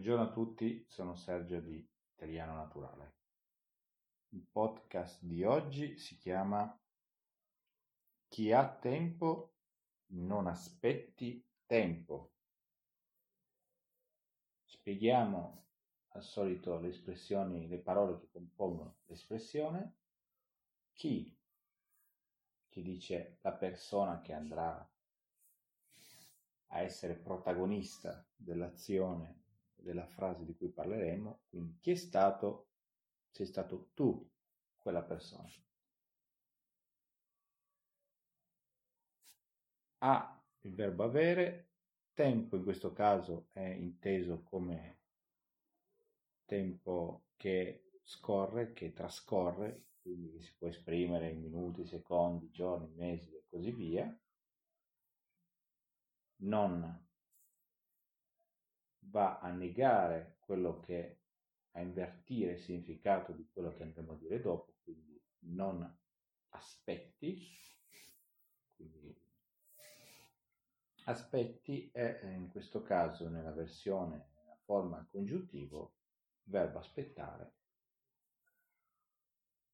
Buongiorno a tutti, sono Sergio di Italiano Naturale. Il podcast di oggi si chiama Chi ha tempo non aspetti tempo. Spieghiamo al solito le espressioni, le parole che compongono l'espressione. Chi, che dice la persona che andrà a essere protagonista dell'azione della frase di cui parleremo, quindi chi è stato, sei stato tu quella persona. A, il verbo avere, tempo in questo caso è inteso come tempo che scorre, che trascorre, quindi si può esprimere in minuti, secondi, giorni, mesi e così via. Non va a negare quello che a invertire il significato di quello che andremo a dire dopo, quindi non aspetti, quindi aspetti è in questo caso nella versione a forma congiuntivo verbo aspettare.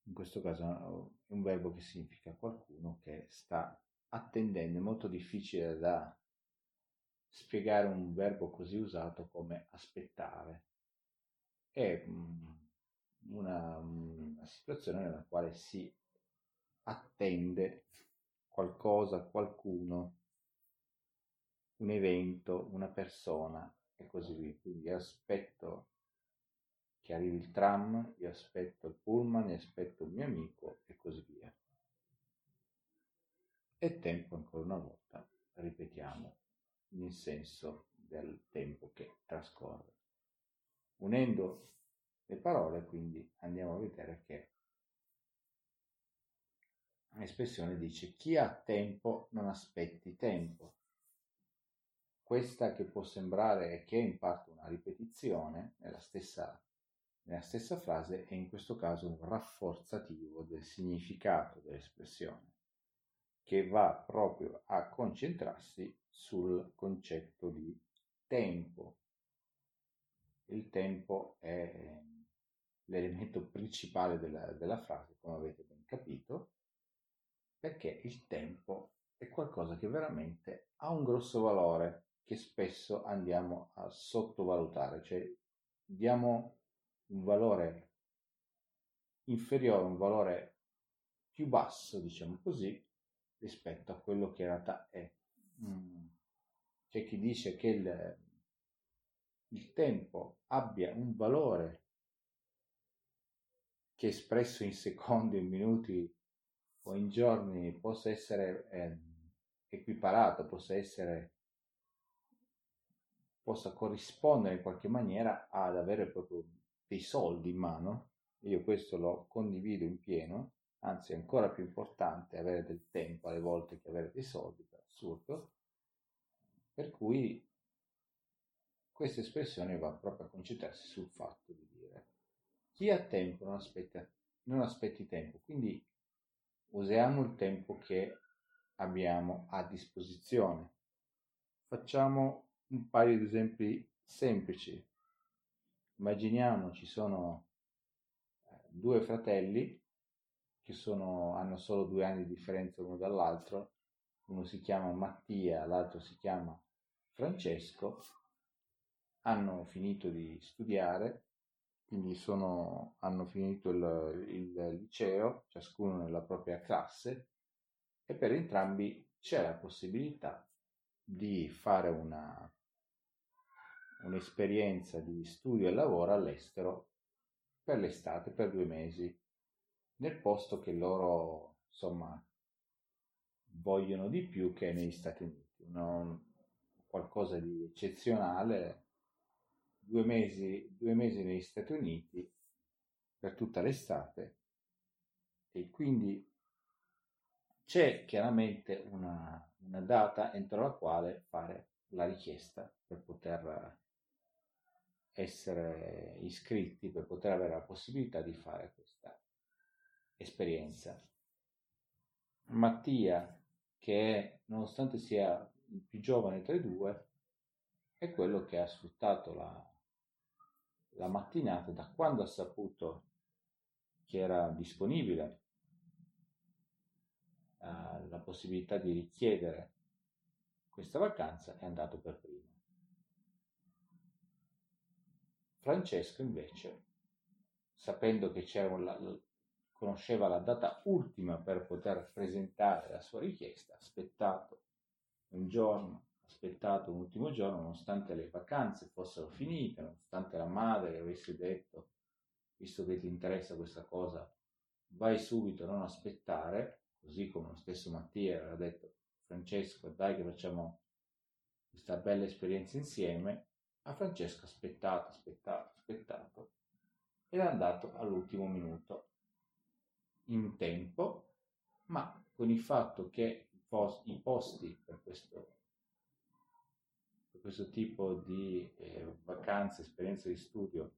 In questo caso è un verbo che significa qualcuno che sta attendendo, è molto difficile da spiegare un verbo così usato come aspettare. È mm, una, una situazione nella quale si attende qualcosa, qualcuno, un evento, una persona e così via. Quindi aspetto che arrivi il tram, io aspetto il pullman, io aspetto il mio amico e così via. E tempo ancora una volta, ripetiamo, nel senso del tempo che trascorre. Unendo le parole, quindi andiamo a vedere che l'espressione dice chi ha tempo non aspetti tempo. Questa che può sembrare che è in parte una ripetizione nella stessa, nella stessa frase è in questo caso un rafforzativo del significato dell'espressione che va proprio a concentrarsi sul concetto di tempo. Il tempo è l'elemento principale della, della frase, come avete ben capito, perché il tempo è qualcosa che veramente ha un grosso valore che spesso andiamo a sottovalutare, cioè diamo un valore inferiore, un valore più basso, diciamo così, rispetto a quello che in realtà è. Mm. C'è chi dice che il, il tempo abbia un valore che espresso in secondi, in minuti o in giorni possa essere eh, equiparato, possa essere possa corrispondere in qualche maniera ad avere proprio dei soldi in mano. Io questo lo condivido in pieno anzi è ancora più importante avere del tempo alle volte che avere dei soldi, per assurdo, per cui questa espressione va proprio a concentrarsi sul fatto di dire chi ha tempo non, aspetta, non aspetti tempo, quindi usiamo il tempo che abbiamo a disposizione. Facciamo un paio di esempi semplici. Immaginiamo ci sono eh, due fratelli che sono, hanno solo due anni di differenza l'uno dall'altro, uno si chiama Mattia, l'altro si chiama Francesco, hanno finito di studiare, quindi sono, hanno finito il, il liceo, ciascuno nella propria classe, e per entrambi c'è la possibilità di fare una, un'esperienza di studio e lavoro all'estero per l'estate, per due mesi nel posto che loro insomma vogliono di più che negli Stati Uniti. Una, qualcosa di eccezionale, due mesi, due mesi negli Stati Uniti per tutta l'estate e quindi c'è chiaramente una, una data entro la quale fare la richiesta per poter essere iscritti, per poter avere la possibilità di fare questa esperienza. Mattia, che è, nonostante sia il più giovane tra i due, è quello che ha sfruttato la, la mattinata, da quando ha saputo che era disponibile uh, la possibilità di richiedere questa vacanza, è andato per primo. Francesco invece, sapendo che la, conosceva la data ultima per poter presentare la sua richiesta, ha aspettato un giorno, ha aspettato un ultimo giorno, nonostante le vacanze fossero finite, nonostante la madre avesse detto, visto che ti interessa questa cosa, vai subito, non aspettare, così come lo stesso Mattia aveva detto, Francesco, dai che facciamo questa bella esperienza insieme, a Francesco ha aspettato, aspettato, aspettato ed è andato all'ultimo minuto in tempo, ma con il fatto che i posti per questo, per questo tipo di eh, vacanze, esperienze di studio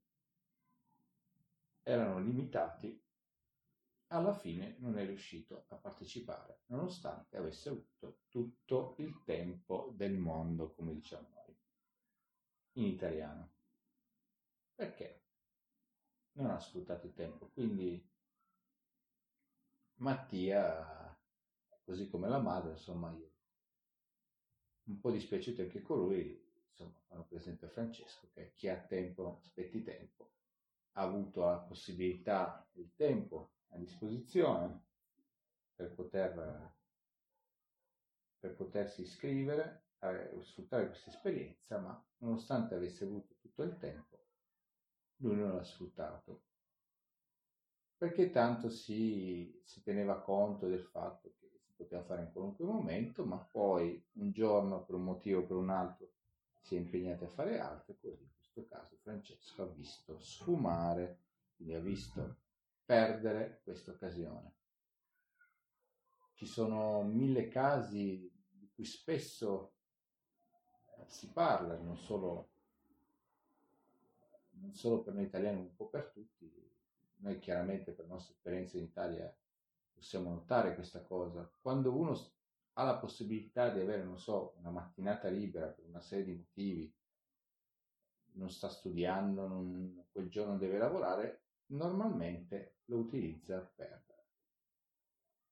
erano limitati, alla fine non è riuscito a partecipare, nonostante avesse avuto tutto il tempo del mondo, come diciamo noi, in italiano. Perché? Non ha sfruttato il tempo, quindi Mattia, così come la madre, insomma, io. Un po' dispiaciuto anche con lui, insomma, fanno presente Francesco che chi ha tempo, aspetti tempo, ha avuto la possibilità, il tempo a disposizione per poter per potersi iscrivere, a sfruttare questa esperienza, ma nonostante avesse avuto tutto il tempo, lui non l'ha sfruttato perché tanto si, si teneva conto del fatto che si poteva fare in qualunque momento, ma poi un giorno per un motivo o per un altro si è impegnati a fare altro, così in questo caso Francesco ha visto sfumare, quindi ha visto perdere questa occasione. Ci sono mille casi di cui spesso eh, si parla, non solo, non solo per noi italiani, un po' per tutti, noi chiaramente per nostra esperienza in Italia possiamo notare questa cosa. Quando uno ha la possibilità di avere, non so, una mattinata libera per una serie di motivi, non sta studiando, non, quel giorno deve lavorare, normalmente lo utilizza per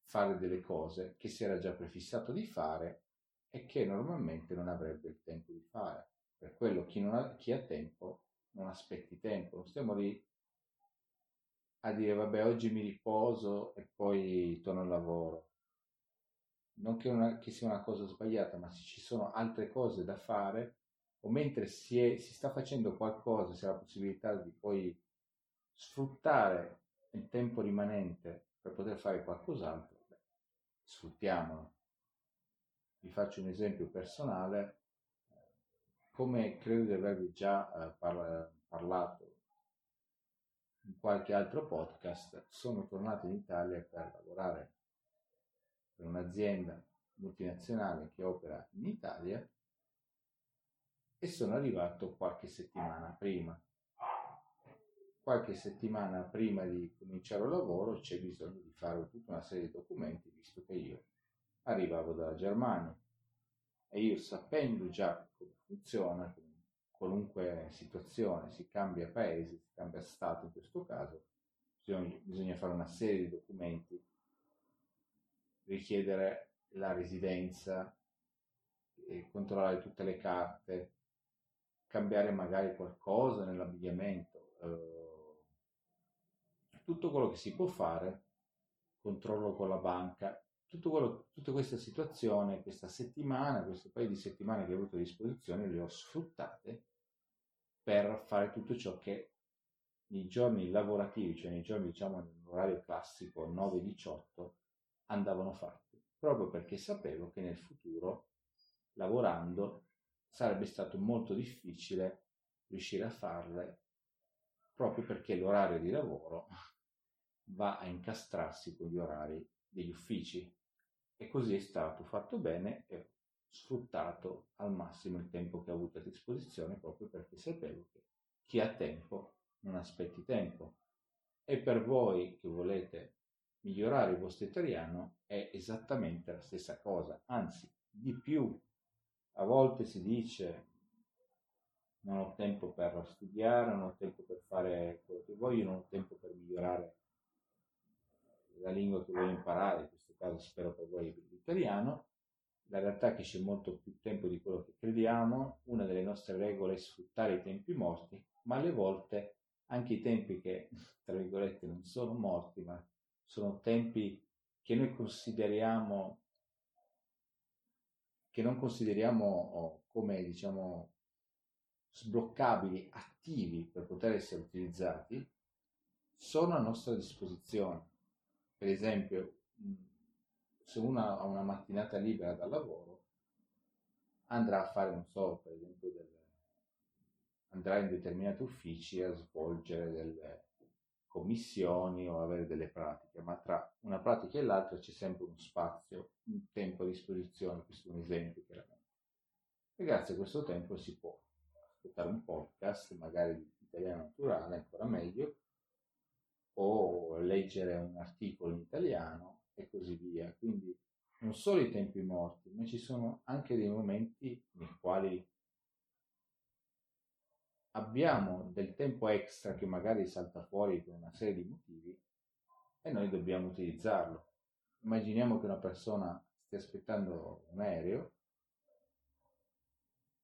fare delle cose che si era già prefissato di fare e che normalmente non avrebbe il tempo di fare. Per quello chi, ha, chi ha tempo non aspetti tempo, non stiamo lì a dire vabbè oggi mi riposo e poi torno al lavoro. Non che, una, che sia una cosa sbagliata, ma se ci sono altre cose da fare o mentre si, è, si sta facendo qualcosa, si ha la possibilità di poi sfruttare il tempo rimanente per poter fare qualcos'altro, beh, sfruttiamolo. Vi faccio un esempio personale, come credo di avervi già eh, parla, parlato in qualche altro podcast, sono tornato in Italia per lavorare per un'azienda multinazionale che opera in Italia e sono arrivato qualche settimana prima. Qualche settimana prima di cominciare il lavoro c'è bisogno di fare tutta una serie di documenti, visto che io arrivavo dalla Germania e io sapendo già come funziona, qualunque situazione, si cambia paese, si cambia stato in questo caso, bisogna, bisogna fare una serie di documenti, richiedere la residenza, controllare tutte le carte, cambiare magari qualcosa nell'abbigliamento, eh, tutto quello che si può fare, controllo con la banca, quello, tutta questa situazione, questa settimana, questo paio di settimane che ho avuto a disposizione, le ho sfruttate per fare tutto ciò che nei giorni lavorativi, cioè nei giorni diciamo nell'orario classico 9-18, andavano fatti, proprio perché sapevo che nel futuro, lavorando, sarebbe stato molto difficile riuscire a farle, proprio perché l'orario di lavoro va a incastrarsi con gli orari degli uffici e così è stato fatto bene e ho sfruttato al massimo il tempo che ho avuto a disposizione proprio perché sapevo che chi ha tempo non aspetti tempo. E per voi che volete migliorare il vostro italiano è esattamente la stessa cosa, anzi di più. A volte si dice non ho tempo per studiare, non ho tempo per fare quello che voglio, non ho tempo per migliorare la lingua che voglio imparare, questo caso spero per voi l'italiano. La realtà è che c'è molto più tempo di quello che crediamo, una delle nostre regole è sfruttare i tempi morti, ma alle volte anche i tempi che, tra virgolette, non sono morti, ma sono tempi che noi consideriamo, che non consideriamo oh, come, diciamo, sbloccabili, attivi per poter essere utilizzati, sono a nostra disposizione. Per esempio, se uno ha una mattinata libera dal lavoro, andrà a fare, non so, per esempio, del, andrà in determinati uffici a svolgere delle commissioni o avere delle pratiche, ma tra una pratica e l'altra c'è sempre uno spazio, un tempo a disposizione, questo è un esempio chiaramente. E grazie a questo tempo si può ascoltare un podcast, magari di italiano naturale, ancora meglio, o leggere un articolo in italiano e così via. Quindi non solo i tempi morti, ma ci sono anche dei momenti nei quali abbiamo del tempo extra che magari salta fuori per una serie di motivi e noi dobbiamo utilizzarlo. Immaginiamo che una persona stia aspettando un aereo,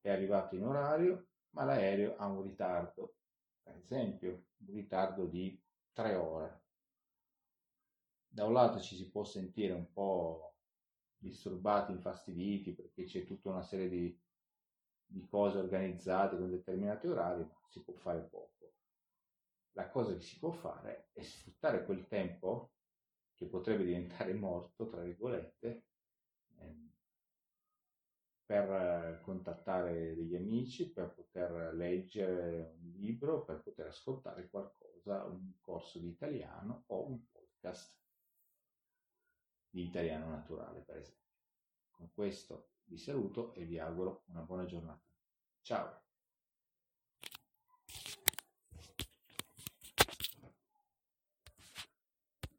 è arrivato in orario, ma l'aereo ha un ritardo, per esempio un ritardo di tre ore. Da un lato ci si può sentire un po' disturbati, infastiditi, perché c'è tutta una serie di, di cose organizzate con determinati orari, ma si può fare poco. La cosa che si può fare è sfruttare quel tempo che potrebbe diventare morto, tra virgolette, ehm, per eh, contattare degli amici, per poter leggere un libro, per poter ascoltare qualcosa, un corso di italiano o un podcast di italiano naturale, per esempio. Con questo vi saluto e vi auguro una buona giornata. Ciao!